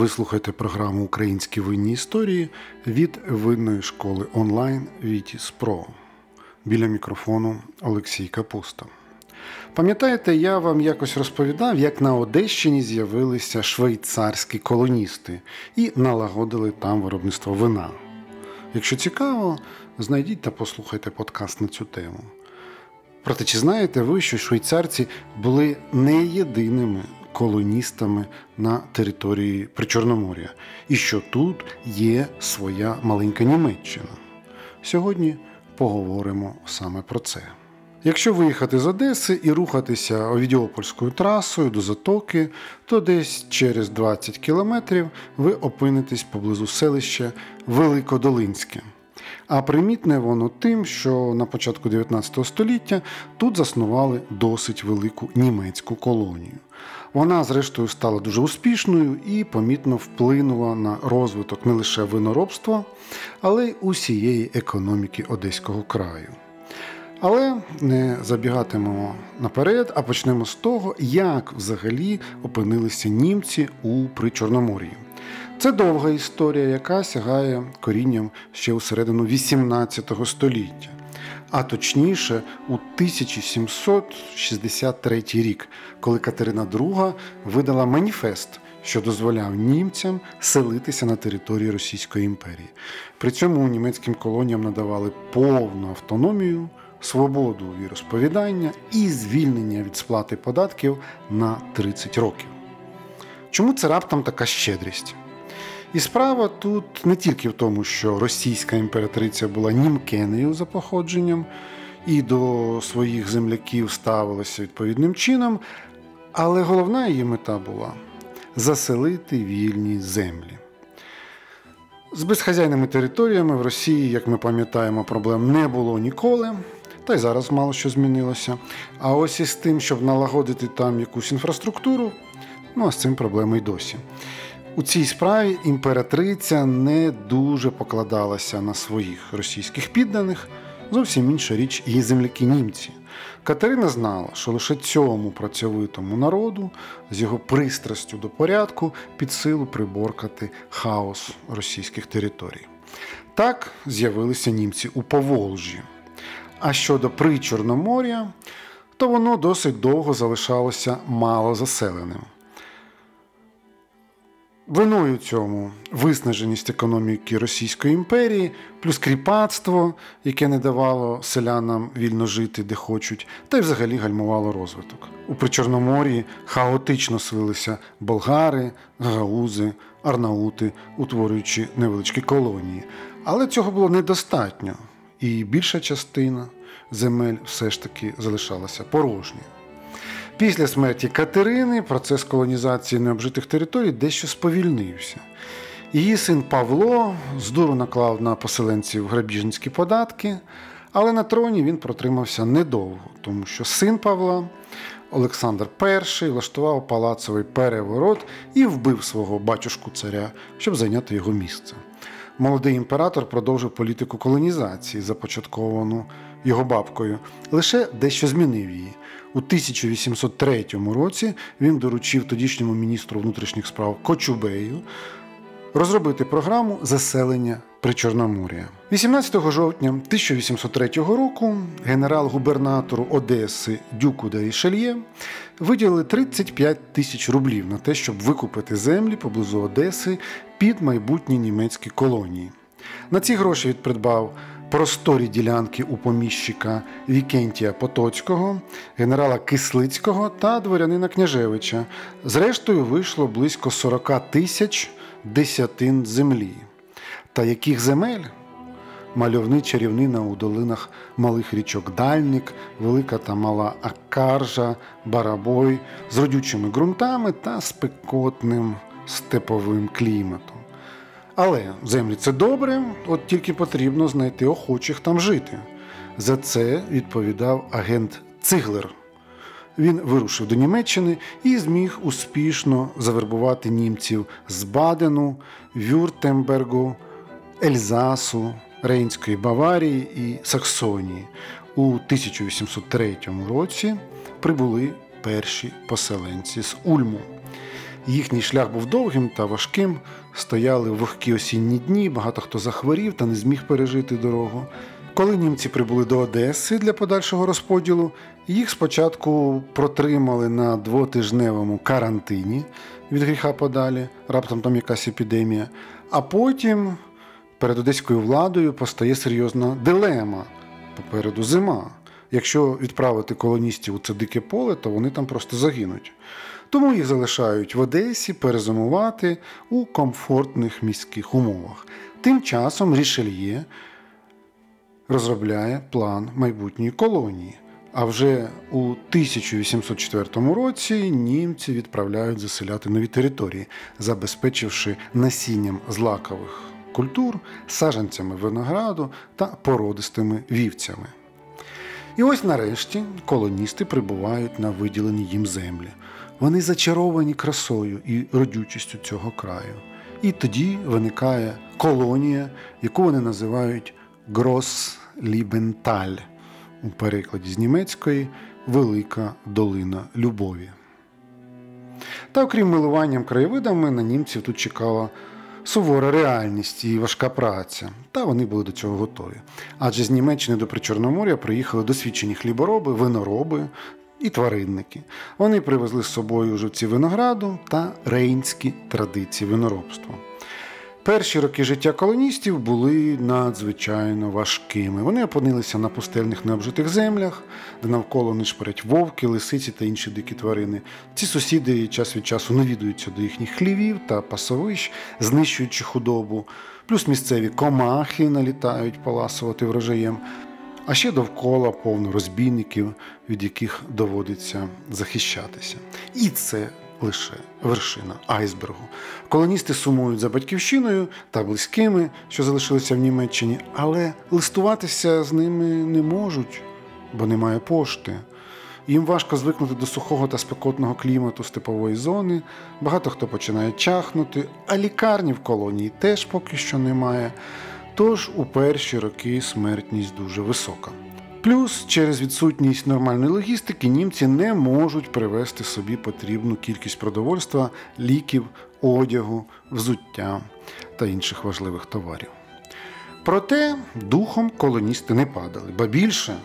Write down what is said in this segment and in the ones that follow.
Ви слухаєте програму Українські винні історії від винної школи онлайн Вітіс Про. Біля мікрофону Олексій Капуста. Пам'ятаєте, я вам якось розповідав, як на Одещині з'явилися швейцарські колоністи і налагодили там виробництво вина. Якщо цікаво, знайдіть та послухайте подкаст на цю тему. Проте, чи знаєте ви, що швейцарці були не єдиними колоністами на території Причорномор'я, і що тут є своя маленька Німеччина? Сьогодні поговоримо саме про це. Якщо виїхати з Одеси і рухатися Овідіопольською трасою до Затоки, то десь через 20 кілометрів ви опинитесь поблизу селища Великодолинське. А примітне воно тим, що на початку 19 століття тут заснували досить велику німецьку колонію. Вона, зрештою, стала дуже успішною і помітно вплинула на розвиток не лише виноробства, але й усієї економіки Одеського краю. Але не забігатимемо наперед, а почнемо з того, як взагалі опинилися німці у Причорномор'ї. Це довга історія, яка сягає корінням ще у середину XVIII століття, а точніше у 1763 рік, коли Катерина II видала маніфест, що дозволяв німцям селитися на території Російської імперії. При цьому німецьким колоніям надавали повну автономію, свободу віросповідання і звільнення від сплати податків на 30 років. Чому це раптом така щедрість? І справа тут не тільки в тому, що російська імператриця була німкенею за походженням і до своїх земляків ставилася відповідним чином, але головна її мета була заселити вільні землі. З безхазяйними територіями в Росії, як ми пам'ятаємо, проблем не було ніколи, та й зараз мало що змінилося. А ось із тим, щоб налагодити там якусь інфраструктуру, ну а з цим проблеми й досі. У цій справі імператриця не дуже покладалася на своїх російських підданих, зовсім інша річ її земляки німці. Катерина знала, що лише цьому працьовитому народу з його пристрастю до порядку під силу приборкати хаос російських територій. Так з'явилися німці у Поволжі. А щодо Причорномор'я, то воно досить довго залишалося малозаселеним. Виною цьому виснаженість економіки Російської імперії, плюс кріпацтво, яке не давало селянам вільно жити, де хочуть, та й взагалі гальмувало розвиток. У Причорномор'ї хаотично свилися болгари, гагаузи, арнаути, утворюючи невеличкі колонії. Але цього було недостатньо, і більша частина земель все ж таки залишалася порожньою. Після смерті Катерини процес колонізації необжитих територій дещо сповільнився. Її син Павло здуру наклав на поселенців грабіжницькі податки, але на троні він протримався недовго, тому що син Павла, Олександр І, влаштував палацовий переворот і вбив свого батюшку царя, щоб зайняти його місце. Молодий імператор продовжив політику колонізації, започатковану його бабкою, лише дещо змінив її. У 1803 році він доручив тодішньому міністру внутрішніх справ Кочубею розробити програму заселення Причорномор'я. 18 жовтня 1803 року генерал-губернатору Одеси Дюку де Рішельє виділили 35 тисяч рублів на те, щоб викупити землі поблизу Одеси під майбутні німецькі колонії. На ці гроші він придбав просторі ділянки у поміщика Вікентія Потоцького, генерала Кислицького та дворянина Княжевича. Зрештою, вийшло близько 40 тисяч десятин землі. Та яких земель? Мальовнича рівнина у долинах малих річок Дальник, Велика та Мала Акаржа, Барабой з родючими ґрунтами та спекотним степовим кліматом. Але землі це добре, от тільки потрібно знайти охочих там жити. За це відповідав агент Циглер. Він вирушив до Німеччини і зміг успішно завербувати німців з Бадену, Вюртембергу, Ельзасу, Рейнської Баварії і Саксонії. У 1803 році прибули перші поселенці з Ульму. Їхній шлях був довгим та важким. Стояли вогкі осінні дні, багато хто захворів та не зміг пережити дорогу. Коли німці прибули до Одеси для подальшого розподілу, їх спочатку протримали на двотижневому карантині від гріха подалі, раптом там якась епідемія, а потім перед одеською владою постає серйозна дилема. Попереду зима. Якщо відправити колоністів у це дике поле, то вони там просто загинуть. Тому їх залишають в Одесі перезимувати у комфортних міських умовах. Тим часом Рішельє розробляє план майбутньої колонії. А вже у 1804 році німці відправляють заселяти нові території, забезпечивши насінням злакових культур, саджанцями винограду та породистими вівцями. І ось нарешті колоністи прибувають на виділені їм землі. Вони зачаровані красою і родючістю цього краю. І тоді виникає колонія, яку вони називають Грос-Лібенталь, у перекладі з німецької Велика долина любові. Та окрім милуванням краєвидами, на німців тут чекала сувора реальність і важка праця, та вони були до цього готові. Адже з Німеччини до Причорномор'я приїхали досвідчені хлібороби, винороби і тваринники. Вони привезли з собою живці винограду та рейнські традиції виноробства. Перші роки життя колоністів були надзвичайно важкими. Вони опинилися на пустельних необжитих землях, де навколо нишпорять вовки, лисиці та інші дикі тварини. Ці сусіди час від часу навідуються до їхніх хлівів та пасовищ, знищуючи худобу. Плюс місцеві комахи налітають поласувати врожаєм. А ще довкола повно розбійників, від яких доводиться захищатися. І це лише вершина айсбергу. Колоністи сумують за батьківщиною та близькими, що залишилися в Німеччині, але листуватися з ними не можуть, бо немає пошти. Їм важко звикнути до сухого та спекотного клімату степової зони, багато хто починає чахнути, а лікарні в колонії теж поки що немає. Тож у перші роки смертність дуже висока. Плюс через відсутність нормальної логістики німці не можуть привезти собі потрібну кількість продовольства, ліків, одягу, взуття та інших важливих товарів. Проте духом колоністи не падали, ба більше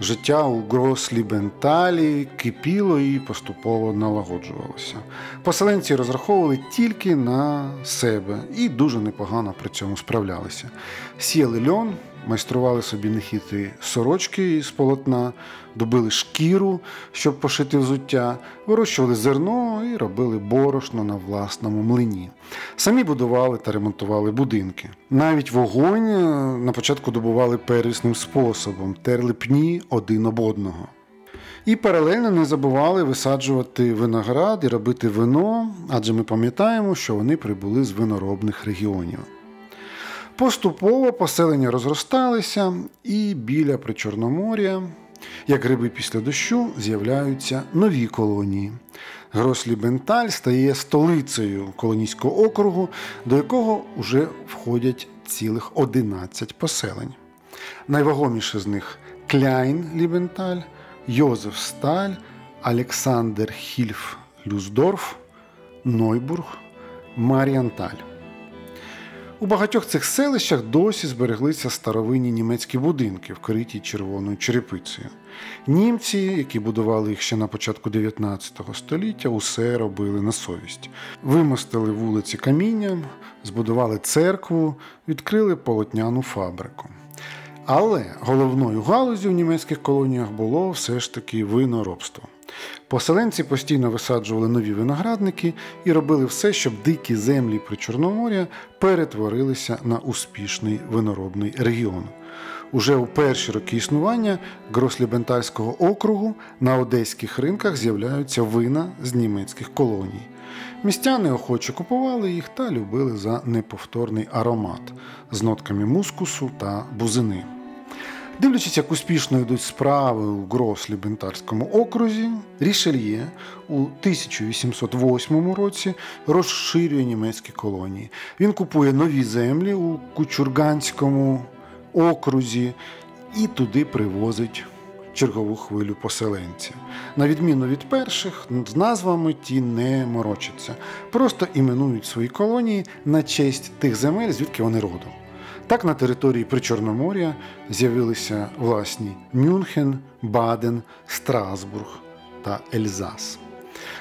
життя у Грослі-Бенталі кипіло і поступово налагоджувалося. Поселенці розраховували тільки на себе і дуже непогано при цьому справлялися. Сіяли льон, майстрували собі нехитрі сорочки з полотна, добили шкіру, щоб пошити взуття, вирощували зерно і робили борошно на власному млині. Самі будували та ремонтували будинки. Навіть вогонь е, на початку добували первісним способом, терли пні один об одного. І паралельно не забували висаджувати виноград і робити вино, адже ми пам'ятаємо, що вони прибули з виноробних регіонів. Поступово поселення розросталися, і біля Причорномор'я, як гриби після дощу, з'являються нові колонії. Грослі-Бенталь стає столицею колонійського округу, до якого вже входять цілих 11 поселень. Найвагоміше з них Кляйн Лібенталь, Йозеф Сталь, Олександр Хільф Люздорф, Нойбург, Маріанталь. У багатьох цих селищах досі збереглися старовинні німецькі будинки, вкриті червоною черепицею. Німці, які будували їх ще на початку 19 століття, усе робили на совість. Вимостили вулиці камінням, збудували церкву, відкрили полотняну фабрику. Але головною галузю в німецьких колоніях було все ж таки виноробство. Поселенці постійно висаджували нові виноградники і робили все, щоб дикі землі при Чорномор'я перетворилися на успішний виноробний регіон. Уже у перші роки існування Грослібентальського округу на одеських ринках з'являються вина з німецьких колоній. Містяни охоче купували їх та любили за неповторний аромат з нотками мускусу та бузини. Дивлячись, як успішно йдуть справи у Грослі-Бентарському окрузі, Рішельє у 1808 році розширює німецькі колонії. Він купує нові землі у Кучурганському окрузі і туди привозить чергову хвилю поселенців. На відміну від перших, з назвами ті не морочаться, просто іменують свої колонії на честь тих земель, звідки вони родом. Так на території Причорномор'я з'явилися власні Мюнхен, Баден, Страсбург та Ельзас.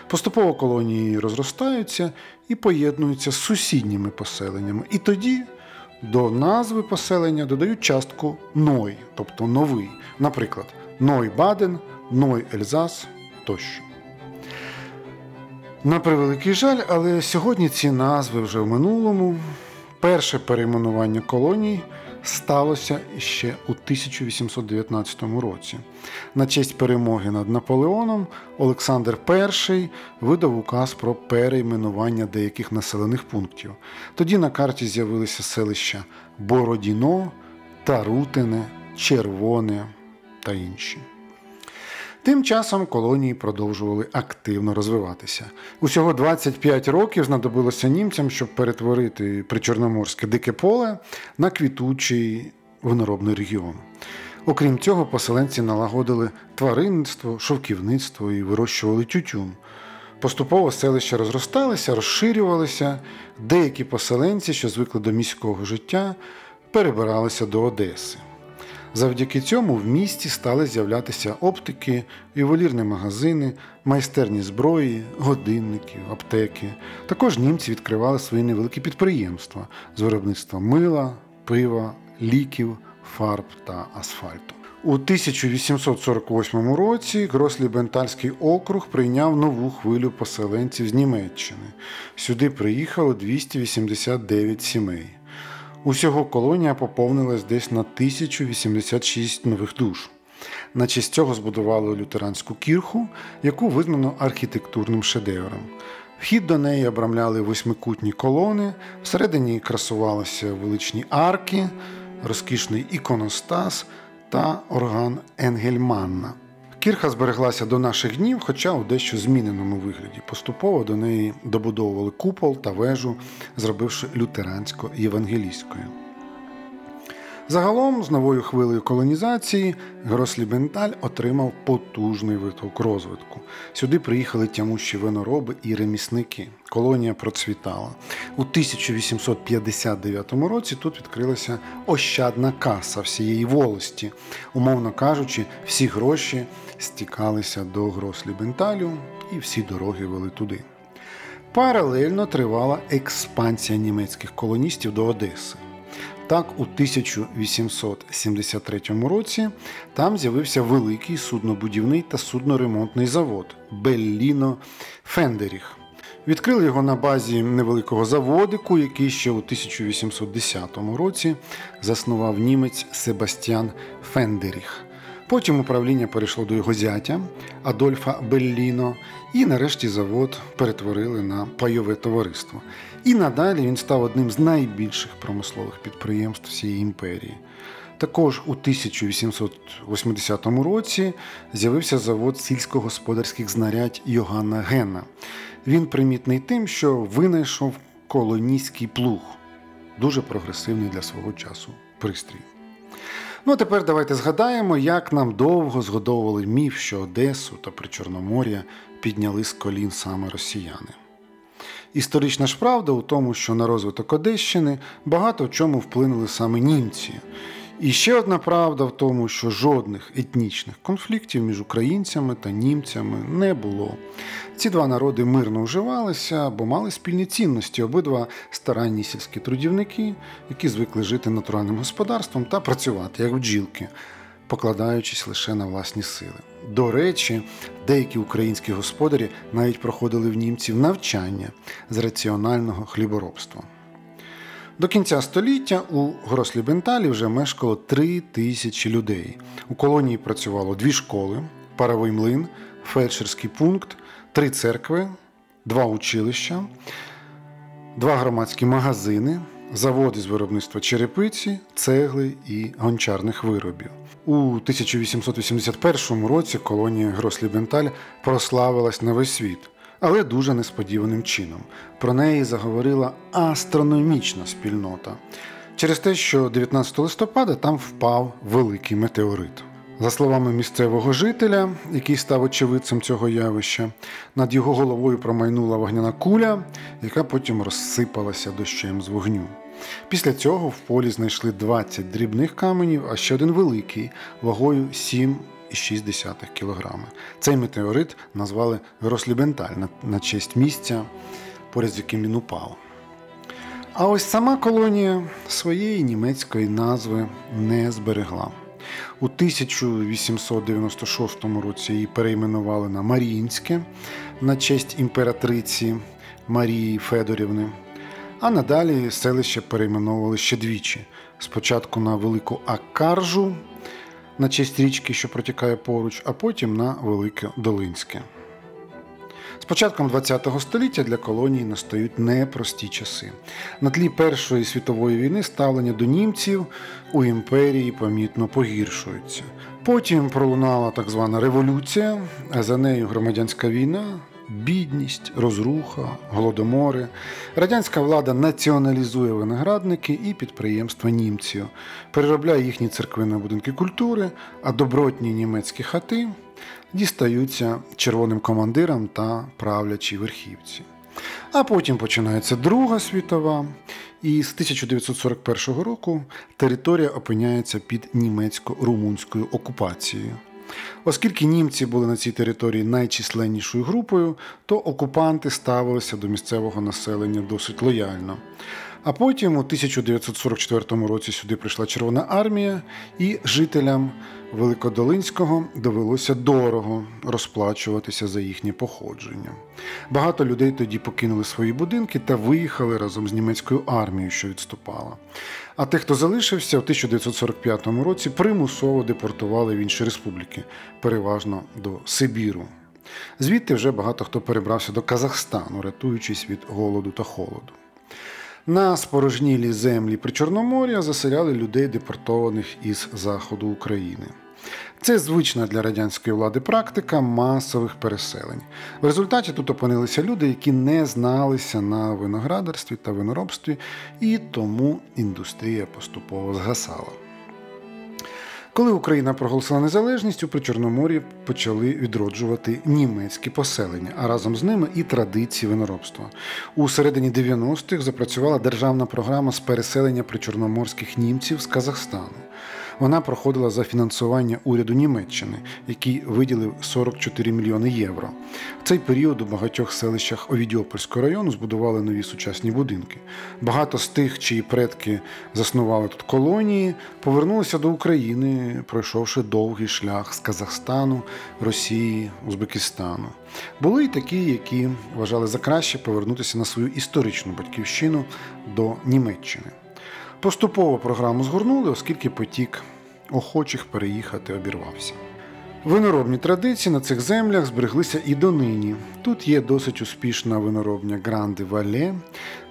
Поступово колонії розростаються і поєднуються з сусідніми поселеннями. І тоді до назви поселення додають частку Ной, тобто новий, наприклад, Ной Баден, Ной Ельзас тощо. На превеликий жаль, але сьогодні ці назви вже в минулому. Перше перейменування колоній сталося ще у 1819 році. На честь перемоги над Наполеоном Олександр І видав указ про перейменування деяких населених пунктів. Тоді на карті з'явилися селища Бородіно, Тарутине, Червоне та інші. Тим часом колонії продовжували активно розвиватися. Усього 25 років знадобилося німцям, щоб перетворити причорноморське дике поле на квітучий виноробний регіон. Окрім цього, поселенці налагодили тваринництво, шовківництво і вирощували тютюн. Поступово селища розросталися, розширювалися, деякі поселенці, що звикли до міського життя, перебиралися до Одеси. Завдяки цьому в місті стали з'являтися оптики, ювелірні магазини, майстерні зброї, годинники, аптеки. Також німці відкривали свої невеликі підприємства з виробництва мила, пива, ліків, фарб та асфальту. У 1848 році Грослі-Бентальський округ прийняв нову хвилю поселенців з Німеччини. Сюди приїхало 289 сімей. Усього колонія поповнилась десь на 1086 нових душ. На честь цього збудували лютеранську кірху, яку визнано архітектурним шедевром. Вхід до неї обрамляли восьмикутні колони, всередині красувалися величні арки, розкішний іконостас та орган Енгельманна. Кірха збереглася до наших днів, хоча у дещо зміненому вигляді. Поступово до неї добудовували купол та вежу, зробивши лютерансько-євангелійською. Загалом, з новою хвилею колонізації, Грослібенталь отримав потужний виток розвитку. Сюди приїхали тямущі винороби і ремісники. Колонія процвітала. У 1859 році тут відкрилася ощадна каса всієї волості. Умовно кажучи, всі гроші стікалися до Грослібенталю і всі дороги вели туди. Паралельно тривала експансія німецьких колоністів до Одеси. Так, у 1873 році там з'явився великий суднобудівний та судноремонтний завод Белліно Фендеріх. Відкрили його на базі невеликого заводику, який ще у 1810 році заснував німець Себастьян Фендеріх. Потім управління перейшло до його зятя Адольфа Белліно, і нарешті завод перетворили на пайове товариство. І надалі він став одним з найбільших промислових підприємств всієї імперії. Також у 1880 році з'явився завод сільськогосподарських знарядь Йоганна Гена. Він примітний тим, що винайшов колонійський плуг, дуже прогресивний для свого часу пристрій. Ну тепер давайте згадаємо, як нам довго згодовували міф, що Одесу та Причорномор'я підняли з колін саме росіяни. Історична ж правда у тому, що на розвиток Одещини багато в чому вплинули саме німці. І ще одна правда в тому, що жодних етнічних конфліктів між українцями та німцями не було. Ці два народи мирно вживалися, бо мали спільні цінності, обидва старанні сільські трудівники, які звикли жити натуральним господарством та працювати як бджілки, покладаючись лише на власні сили. До речі, деякі українські господарі навіть проходили в німців навчання з раціонального хліборобства. До кінця століття у Грослі-Бенталі вже мешкало три тисячі людей. У колонії працювало дві школи, паровий млин, фельдшерський пункт, три церкви, два училища, два громадські магазини, заводи з виробництва черепиці, цегли і гончарних виробів. У 1881 році колонія Грослі-Бенталь прославилась на весь світ але дуже несподіваним чином. Про неї заговорила астрономічна спільнота через те, що 19 листопада там впав великий метеорит. За словами місцевого жителя, який став очевидцем цього явища, над його головою промайнула вогняна куля, яка потім розсипалася дощем з вогню. Після цього в полі знайшли 20 дрібних каменів, а ще один великий вагою 7,6 кг. Цей метеорит назвали Рослібенталь на честь місця, поряд з яким він упав. А ось сама колонія своєї німецької назви не зберегла. У 1896 році її перейменували на Маріїнське на честь імператриці Марії Федорівни. А надалі селище перейменовували ще двічі. Спочатку на Велику Акаржу на честь річки, що протікає поруч, а потім на Велике Долинське. З початком ХХ століття для колонії настають непрості часи. На тлі Першої світової війни ставлення до німців у імперії помітно погіршується. Потім пролунала так звана революція, а за нею громадянська війна. Бідність, розруха, голодомори. Радянська влада націоналізує виноградники і підприємства німців, переробляє їхні церкви на будинки культури, а добротні німецькі хати дістаються червоним командирам та правлячій верхівці. А потім починається Друга світова, і з 1941 року територія опиняється під німецько-румунською окупацією. Оскільки німці були на цій території найчисленнішою групою, то окупанти ставилися до місцевого населення досить лояльно. А потім у 1944 році сюди прийшла Червона армія, і жителям Великодолинського довелося дорого розплачуватися за їхнє походження. Багато людей тоді покинули свої будинки та виїхали разом з німецькою армією, що відступала. А тих, хто залишився, у 1945 році примусово депортували в інші республіки, переважно до Сибіру. Звідти вже багато хто перебрався до Казахстану, рятуючись від голоду та холоду. На спорожнілі землі Причорномор'я заселяли людей, депортованих із заходу України. Це звична для радянської влади практика масових переселень. В результаті тут опинилися люди, які не зналися на виноградарстві та виноробстві, і тому індустрія поступово згасала. Коли Україна проголосила незалежність, у Причорномор'ї почали відроджувати німецькі поселення, а разом з ними і традиції виноробства. У середині 90-х запрацювала державна програма з переселення причорноморських німців з Казахстану. Вона проходила за фінансування уряду Німеччини, який виділив 44 мільйони євро. В цей період у багатьох селищах Овідіопольського району збудували нові сучасні будинки. Багато з тих, чиї предки заснували тут колонії, повернулися до України, пройшовши довгий шлях з Казахстану, Росії, Узбекистану. Були й такі, які вважали за краще повернутися на свою історичну батьківщину до Німеччини. Поступово програму згорнули, оскільки потік охочих переїхати обірвався. Виноробні традиції на цих землях збереглися і донині. Тут є досить успішна виноробня Гранди Вале,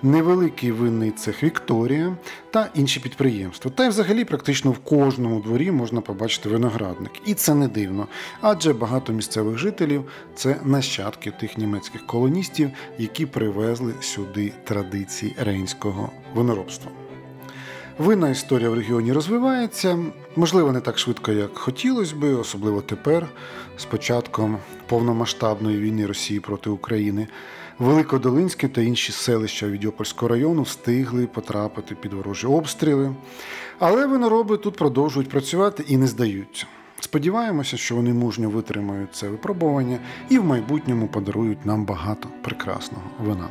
невеликий винний цех Вікторія та інші підприємства. Та й взагалі практично в кожному дворі можна побачити виноградник. І це не дивно, адже багато місцевих жителів це нащадки тих німецьких колоністів, які привезли сюди традиції рейнського виноробства. Винна історія в регіоні розвивається, можливо, не так швидко, як хотілося би, особливо тепер, з початком повномасштабної війни Росії проти України. Великодолинське та інші селища Відьопольського району встигли потрапити під ворожі обстріли. Але винороби тут продовжують працювати і не здаються. Сподіваємося, що вони мужньо витримають це випробування і в майбутньому подарують нам багато прекрасного вина.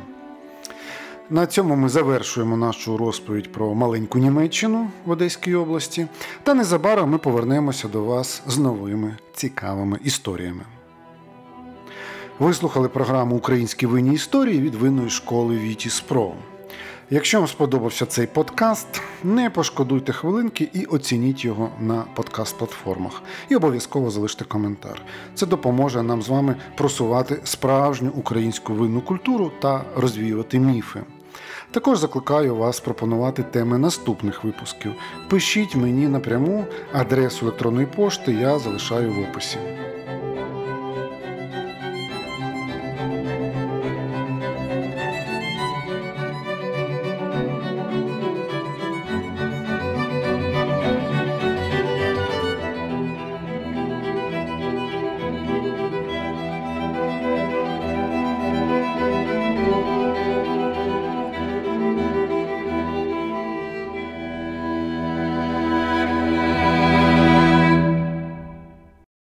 На цьому ми завершуємо нашу розповідь про маленьку Німеччину в Одеській області. Та незабаром ми повернемося до вас з новими цікавими історіями. Ви слухали програму Українські винні історії від винної школи Вітіс Про. Якщо вам сподобався цей подкаст, не пошкодуйте хвилинки і оцініть його на подкаст-платформах. І обов'язково залиште коментар. Це допоможе нам з вами просувати справжню українську винну культуру та розвіювати міфи. Також закликаю вас пропонувати теми наступних випусків. Пишіть мені напряму адресу електронної пошти, я залишаю в описі.